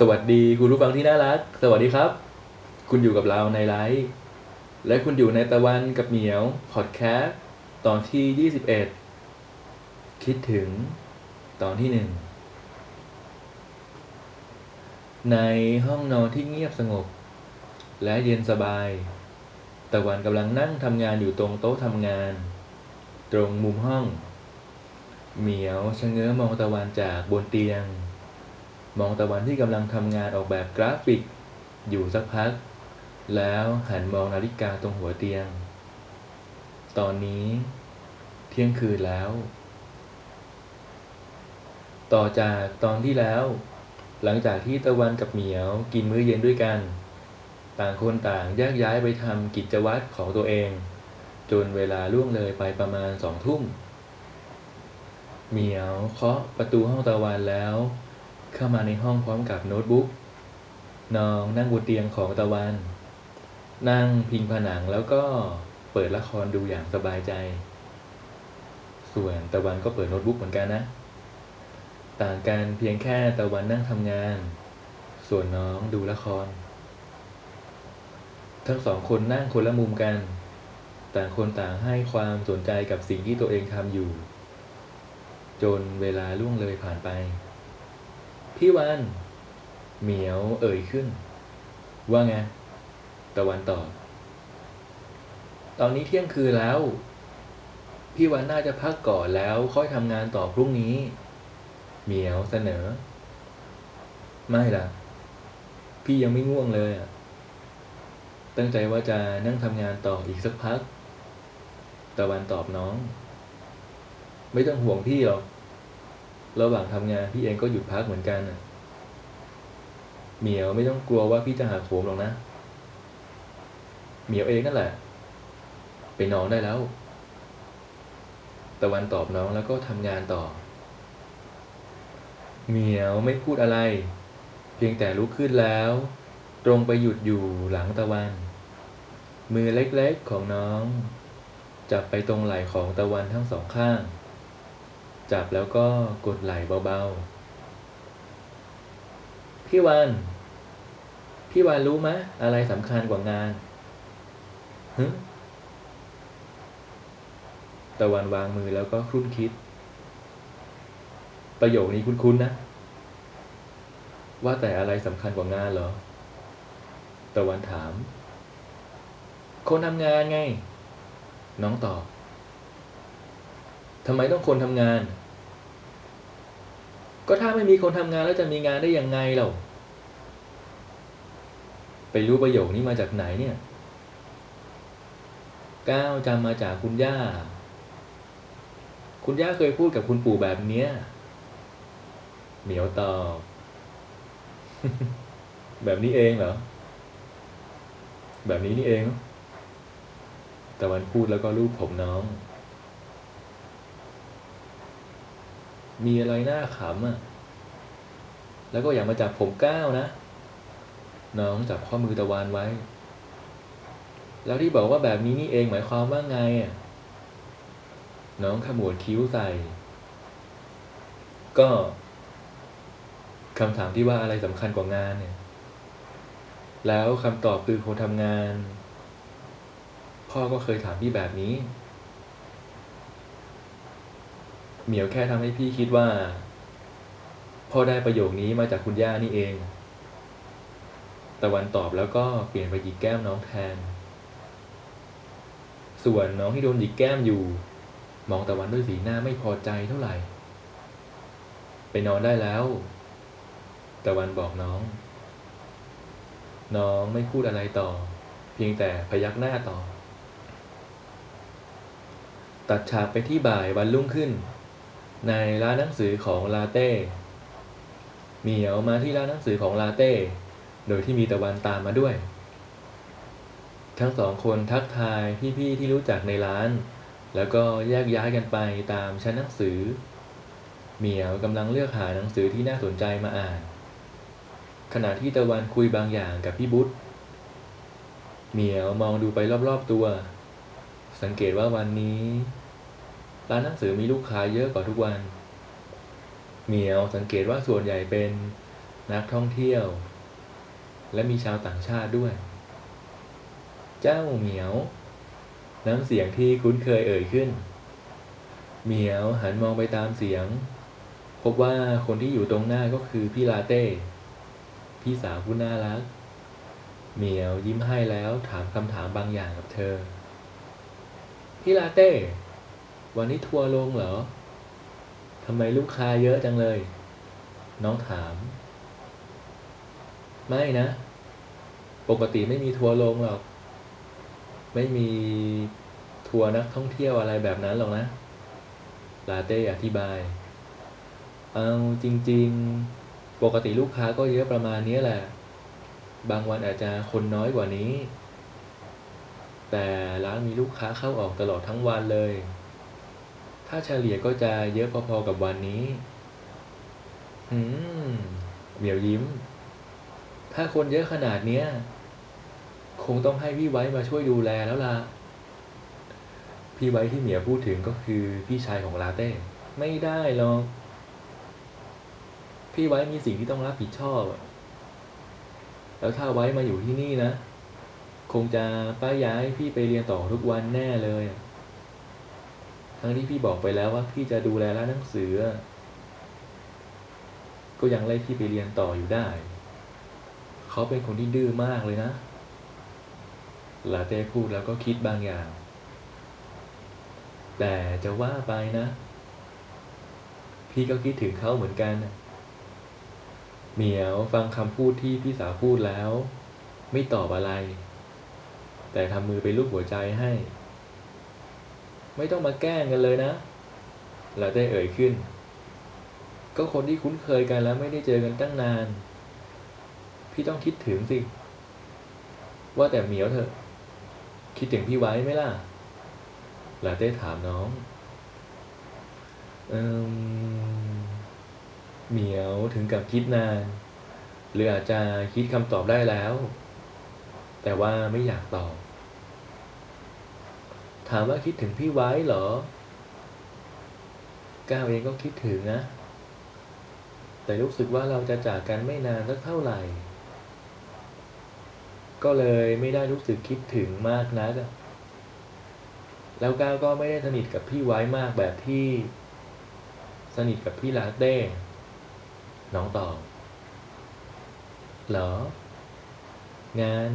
สวัสดีคุณผู้ฟังที่น่ารัก สวัสดีครับ คุณอยู่กับเราในไลฟ์และคุณอยู่ในตะวันกับเหมียวพอดแคสต์ตอนที่ 21 คิดถึงตอนที่หนึ่งในห้องนอนที่เงียบสงบ และเย็นสบาย ตะวันกำลังนั่งทำงานอยู่ตรงโต๊ะทำงาน ตรงมุมห้อง เหมียวชะเง้อมองตะวันจากบนเตียง มองตะวันที่กำลังทำงานออกแบบกราฟิก อยู่สักพัก แล้วหันมองนาฬิกาตรงหัวเตียง ตอนนี้ เที่ยงคืนแล้ว ต่อจากตอนที่แล้ว หลังจากที่ตะวันกับเหมียวกินมื้อเย็นด้วยกัน ต่างคนต่างแยกย้ายไปทำกิจวัตรของตัวเอง จนเวลาล่วงเลยไปประมาณสองทุ่มเหมียวเคาะประตูห้องตะวันแล้ว เข้ามาในห้องพร้อมกับโน้ตบุ๊กน้องนั่งบนเตียงของตะวัน นั่งพิงผนังแล้วก็เปิดละครดูอย่างสบายใจ ส่วนตะวันก็เปิดโน้ตบุ๊กเหมือนกันนะ ต่างกันเพียงแค่ตะวันนั่งทำงาน ส่วนน้องดูละคร ทั้งสองคนนั่งคนละมุมกัน ต่างคนต่างให้ความสนใจกับสิ่งที่ตัวเองทำอยู่ จนเวลาล่วงเลยผ่านไป พี่วันเหมียวเอ่ยขึ้น ว่าไงตะวันตอบตอนนี้เที่ยงคืนแล้ว พี่วันน่าจะพักก่อนแล้วค่อยทำงานต่อพรุ่งนี้ เหมียวเสนอ ไม่ล่ะ พี่ยังไม่ง่วงเลยอะตั้งใจว่าจะนั่งทำงานต่ออีกสักพัก ตะวันตอบน้อง ไม่ต้องห่วงพี่หรอก ระหว่างทำงานพี่เองก็หยุดพักเหมือนกันนะเหมียวไม่ต้องกลัวว่าพี่จะหาโขมหรอกนะ เหมียวเองนั่นแหละ ไปนอนได้แล้ว ตะวันตอบน้องแล้วก็ทำงานต่อ เหมียวไม่พูดอะไร เพียงแต่ลุกขึ้นแล้ว ตรงไปหยุดอยู่หลังตะวัน มือเล็กๆของน้อง จับไปตรงไหล่ของตะวันทั้งสองข้าง จับแล้วก็กดไหล่เบาๆ พี่วัน พี่วันรู้ไหมอะไรสำคัญกว่างานฮึตะวันวางมือแล้วก็ครุ่นคิด ประโยคนี้คุ้นๆนะ ว่าแต่อะไรสำคัญกว่างานเหรอ ตะวันถาม คนทำงานไง น้องตอบ ทำไมต้องคนทำงาน ก็ถ้าไม่มีคนทำงานแล้วจะมีงานได้ยังไงเราไปรู้ประโยคนี้มาจากไหนเนี่ยก้าวจำมาจากคุณย่า คุณย่าเคยพูดกับคุณปู่แบบเนี้ย เหมียวตอบ แบบนี้เองเหรอ แบบนี้นี่เอง แตะวันพูดแล้วก็ลูบผมน้อง มีอะไรน่าขำอะ แล้วก็อย่ามาจับผมก้าวนะ น้องจับข้อมือตะวันไว้ แล้วที่บอกว่าแบบนี้นี่เองหมายความว่าไงอะ น้องขมวดคิ้วใส่ ก็คำถามที่ว่าอะไรสำคัญกว่างานเนี่ย แล้วคำตอบคือคนทำงาน พ่อก็เคยถามพี่แบบนี้ เหมียวแค่ทำให้พี่คิดว่า พ่อได้ประโยคนี้มาจากคุณย่านี่เอง ตะวันตอบแล้วก็เปลี่ยนไปหยิกแก้มน้องแทน ส่วนน้องที่โดนหยิกแก้มอยู่ มองตะวันด้วยสีหน้าไม่พอใจเท่าไหร่ ไปนอนได้แล้ว ตะวันบอกน้อง น้องไม่พูดอะไรต่อ เพียงแต่พยักหน้าต่อ ตัดฉากไปที่บ่ายวันรุ่งขึ้น ในร้านหนังสือของลาเต้เหมียวมาที่ร้านหนังสือของลาเต้ โดยที่มีตะวันตามมาด้วย ทั้งสองคนทักทายพี่ๆที่รู้จักในร้าน แล้วก็แยกย้ายกันไปตามชั้นหนังสือ เหมียวกำลังเลือกหาหนังสือที่น่าสนใจมาอ่าน ขณะที่ตะวันคุยบางอย่างกับพี่บุ๊ทเหมียวมองดูไปรอบๆตัว สังเกตว่าวันนี้ ร้านหนังสือมีลูกค้าเยอะกว่าทุกวัน เหมียวสังเกตว่าส่วนใหญ่เป็นนักท่องเที่ยว และมีชาวต่างชาติด้วย เจ้าเหมียว น้ำเสียงที่คุ้นเคยเอ่ยขึ้น เหมียวหันมองไปตามเสียง พบว่าคนที่อยู่ตรงหน้าก็คือพี่ลาเต้ พี่สาวผู้น่ารัก เหมียวยิ้มให้แล้วถามคำถามบางอย่างกับเธอ พี่ลาเต้ วันนี้ทัวร์ลงเหรอทำไมลูกค้าเยอะจังเลย น้องถาม ไม่นะ ปกติไม่มีทัวร์ลงหรอก ไม่มีทัวร์นักท่องเที่ยวอะไรแบบนั้นหรอกนะ ลาเต้อธิบาย เอาจริง ๆ ปกติลูกค้าก็เยอะประมาณนี้แหละ บางวันอาจจะคนน้อยกว่านี้ แต่ร้านมีลูกค้าเข้าออกตลอดทั้งวันเลย ถ้าเฉลี่ยก็จะเยอะพอๆกับวันนี้อืมเหมียวยิ้ม ถ้าคนเยอะขนาดเนี้ย คงต้องให้พี่ไว้มาช่วยดูแลแล้วล่ะ พี่ไว้ที่เหมียวพูดถึงก็คือพี่ชายของลาเต้ ไม่ได้หรอก พี่ไว้มีสิ่งที่ต้องรับผิดชอบ แล้วถ้าไว้มาอยู่ที่นี่นะ คงจะป้าย้ายพี่ไปเรียนต่อทุกวันแน่เลย ทั้งที่พี่บอกไปแล้วว่าพี่จะดูแลร้านหนังสือ ก็ยังไล่พี่ไปเรียนต่ออยู่ได้ เขาเป็นคนที่ดื้อมากเลยนะลาเต้พูดแล้วก็คิดบางอย่าง แต่จะว่าไปนะ พี่ก็คิดถึงเขาเหมือนกันเหมียวฟังคำพูดที่พี่สาวพูดแล้ว ไม่ตอบอะไร แต่ทำมือไปลูบหัวใจให้ ไม่ต้องมาแกล้งกันเลยนะลาเต้เอ่ยขึ้น ก็คนที่คุ้นเคยกันแล้วไม่ได้เจอกันตั้งนาน พี่ต้องคิดถึงสิ ว่าแต่เหมียวเถอะ คิดถึงพี่ไว้ไหมล่ะลาเต้ถามน้อง เอมเหมียวถึงกับคิดนาน หรืออาจจะคิดคำตอบได้แล้ว แต่ว่าไม่อยากตอบ ถามว่าคิดถึงพี่ไว้เหรอ ก้าวเองก็คิดถึงนะ แต่รู้สึกว่าเราจะจากกันไม่นานสักเท่าไหร่ ก็เลยไม่ได้รู้สึกคิดถึงมากนักแล้วก้าวก็ไม่ได้สนิทกับพี่ไว้มากแบบที่ สนิทกับพี่ลาเต้ น้องตอบเหรอ งั้น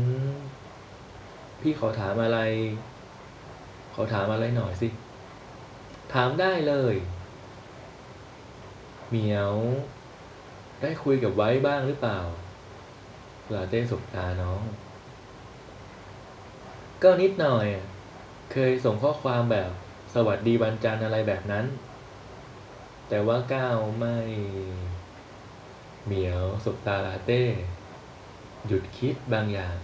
พี่ขอถามอะไร ขอถามอะไรหน่อยสิ ถามได้เลยเหมียว ได้คุยกับไว้บ้างหรือเปล่าลาเต้สบตาน้อง ก็นิดหน่อย เคยส่งข้อความแบบสวัสดีวันจันทร์อะไรแบบนั้น แต่ว่าก้าวไม่ เหมียวสบตาลาเต้ หยุดคิดบางอย่าง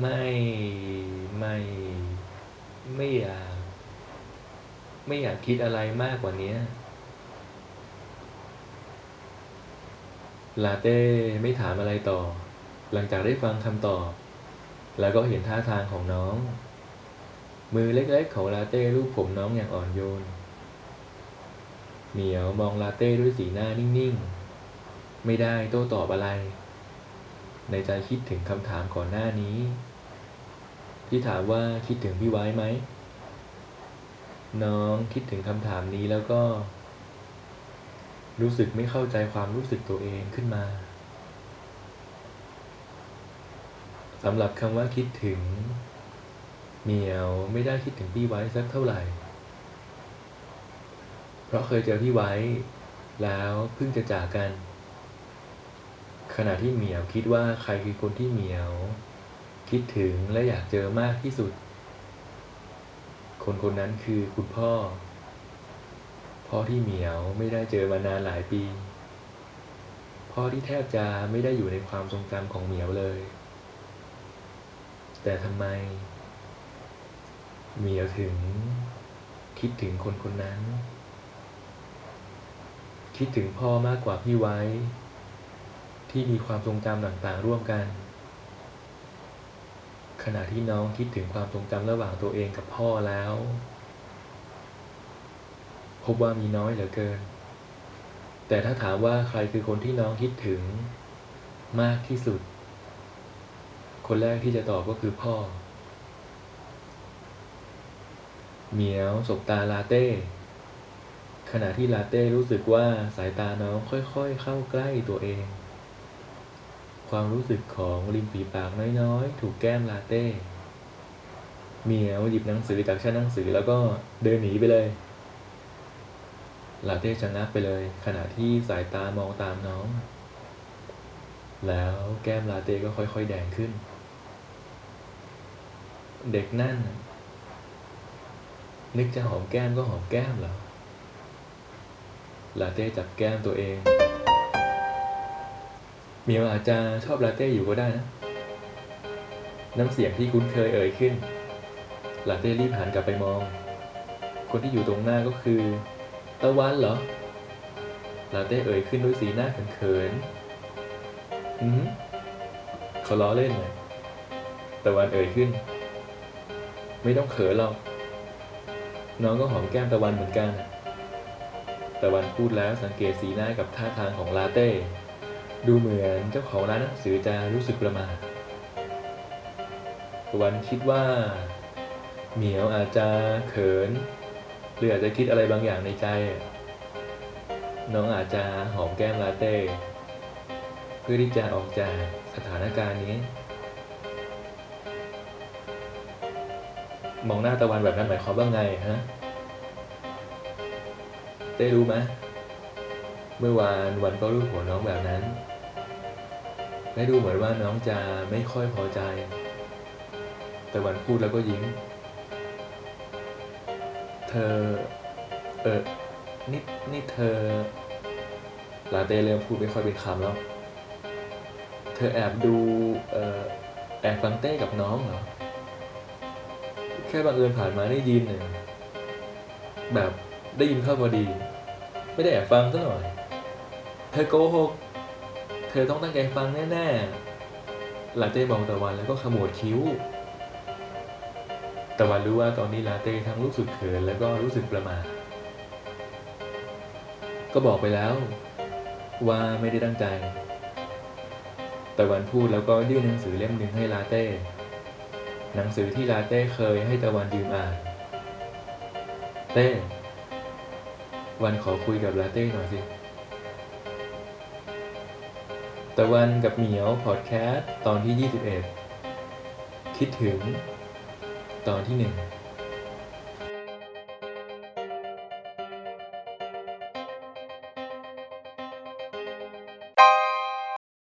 ไม่ไม่ ไม่อยาก ไม่อยากคิดอะไรมากกว่านี้ลาเต้ไม่ถามอะไรต่อ หลังจากได้ฟังคำตอบ แล้วก็เห็นท่าทางของน้อง มือเล็กๆของลาเต้ลูบผมน้องอย่างอ่อนโยน เหมียวมองลาเต้ด้วยสีหน้านิ่งๆ ไม่ได้โต้ตอบอะไร ในใจคิดถึงคำถามก่อนหน้านี้ ที่ถามว่าคิดถึงพี่ไว้ไหม น้องคิดถึงคำถามนี้แล้วก็ รู้สึกไม่เข้าใจความรู้สึกตัวเองขึ้นมาสำหรับคำว่าคิดถึง เหมียวไม่ได้คิดถึงพี่ไว้สักเท่าไหร่ เพราะเคยเจอพี่ไว้ แล้วเพิ่งจะจากกัน ขณะที่เหมียวคิดว่าใครคือคนที่เหมียว คิดถึงและอยากเจอมากที่สุด คนคนนั้นคือคุณพ่อ พ่อที่เหมียวไม่ได้เจอมานานหลายปี พ่อที่แทบจะไม่ได้อยู่ในความทรงจำของเหมียวเลย แต่ทำไม เหมียวถึง คิดถึงคนคนนั้น คิดถึงพ่อมากกว่าพี่ไว้ ที่มีความทรงจำต่างๆร่วมกัน ขณะที่น้องคิดถึงความทรงจำระหว่างตัวเองกับพ่อแล้ว พบว่ามีน้อยเหลือเกิน แต่ถ้าถามว่าใครคือคนที่น้องคิดถึง มากที่สุด คนแรกที่จะตอบก็คือพ่อ เหมียวสบตาลาเต้ ขณะที่ลาเต้รู้สึกว่าสายตาน้องค่อยๆเข้าใกล้ตัวเอง ความรู้สึกของริมฝีปากน้อยๆ ถูกแก้มลาเต้เมียวหยิบหนังสือจากชั้นหนังสือแล้วก็เดินหนีไปเลย ลาเต้ชะงักไปเลย ขณะที่สายตามองตามน้อง แล้วแก้มลาเต้ก็ค่อยๆ แดงขึ้น เด็กนั่น นึกจะหอมแก้มก็หอมแก้มเหรอลาเต้จับแก้มตัวเอง มียวอาจจะชอบลาเต้อยู่ก็ได้นะ น้ำเสียงที่คุ้นเคยเอ่ยขึ้น ลาเต้รีบหันกลับไปมอง คนที่อยู่ตรงหน้าก็คือ ตะวันเหรอ ลาเต้เอ่ยขึ้นด้วยสีหน้าเขินๆอืมเขาล้อเล่นเลยตะวันเอ่ยขึ้น ไม่ต้องเขินหรอก น้องก็หอมแก้มตะวันเหมือนกัน ตะวันพูดแล้วสังเกตสีหน้ากับท่าทางของลาเต้ ดูเหมือนเจ้าของร้านหนังสือจะรู้สึกประมาทวันคิดว่า เหมียวอาจจะเขิน หรืออาจจะคิดอะไรบางอย่างในใจ น้องอาจจะหอมแก้มลาเต้ เพื่อที่จะออกจากสถานการณ์นี้ มองหน้าตะวันแบบนั้นหมายความว่าไงฮะ เต้รู้ไหมเมื่อวานวันก็รูปหัวน้องแบบนั้น และดูเหมือนว่าน้องจะไม่ค่อยพอใจ แต่วันพูดแล้วก็ยิ้ม เธอ เออนี่นี่เธอ ลาเต้เริ่มพูดไม่ค่อยเป็นคำแล้ว เธอแอบดู เออแอบฟังเต้กับน้องเหรอ แค่บังเอิญผ่านมาได้ยินเนี่ยแบบได้ยินเข้าพอดี ไม่ได้แอบฟังซะหน่อย เธอโกหก ธอต้องตั้งใจฟังแน่ๆลาเต้มองตะวันแล้วก็ขมวดคิ้ว ตะวันรู้ว่าตอนนี้ลาเต้ทั้งรู้สึกเขินแล้วก็รู้สึกประหมาทก็บอกไปแล้ว ว่าไม่ได้ตั้งใจ ตะวันพูดแล้วก็ยื่นหนังสือเล่มหนึ่งให้ลาเต้ หนังสือที่ลาเต้เคยให้ตะวันยืมอ่าน เต้ วันขอคุยกับลาเต้หน่อยสิ ตะวันกับเหมียวพอดแคสต์ตอนที่ 21 คิดถึง ตอนที่หนึ่ง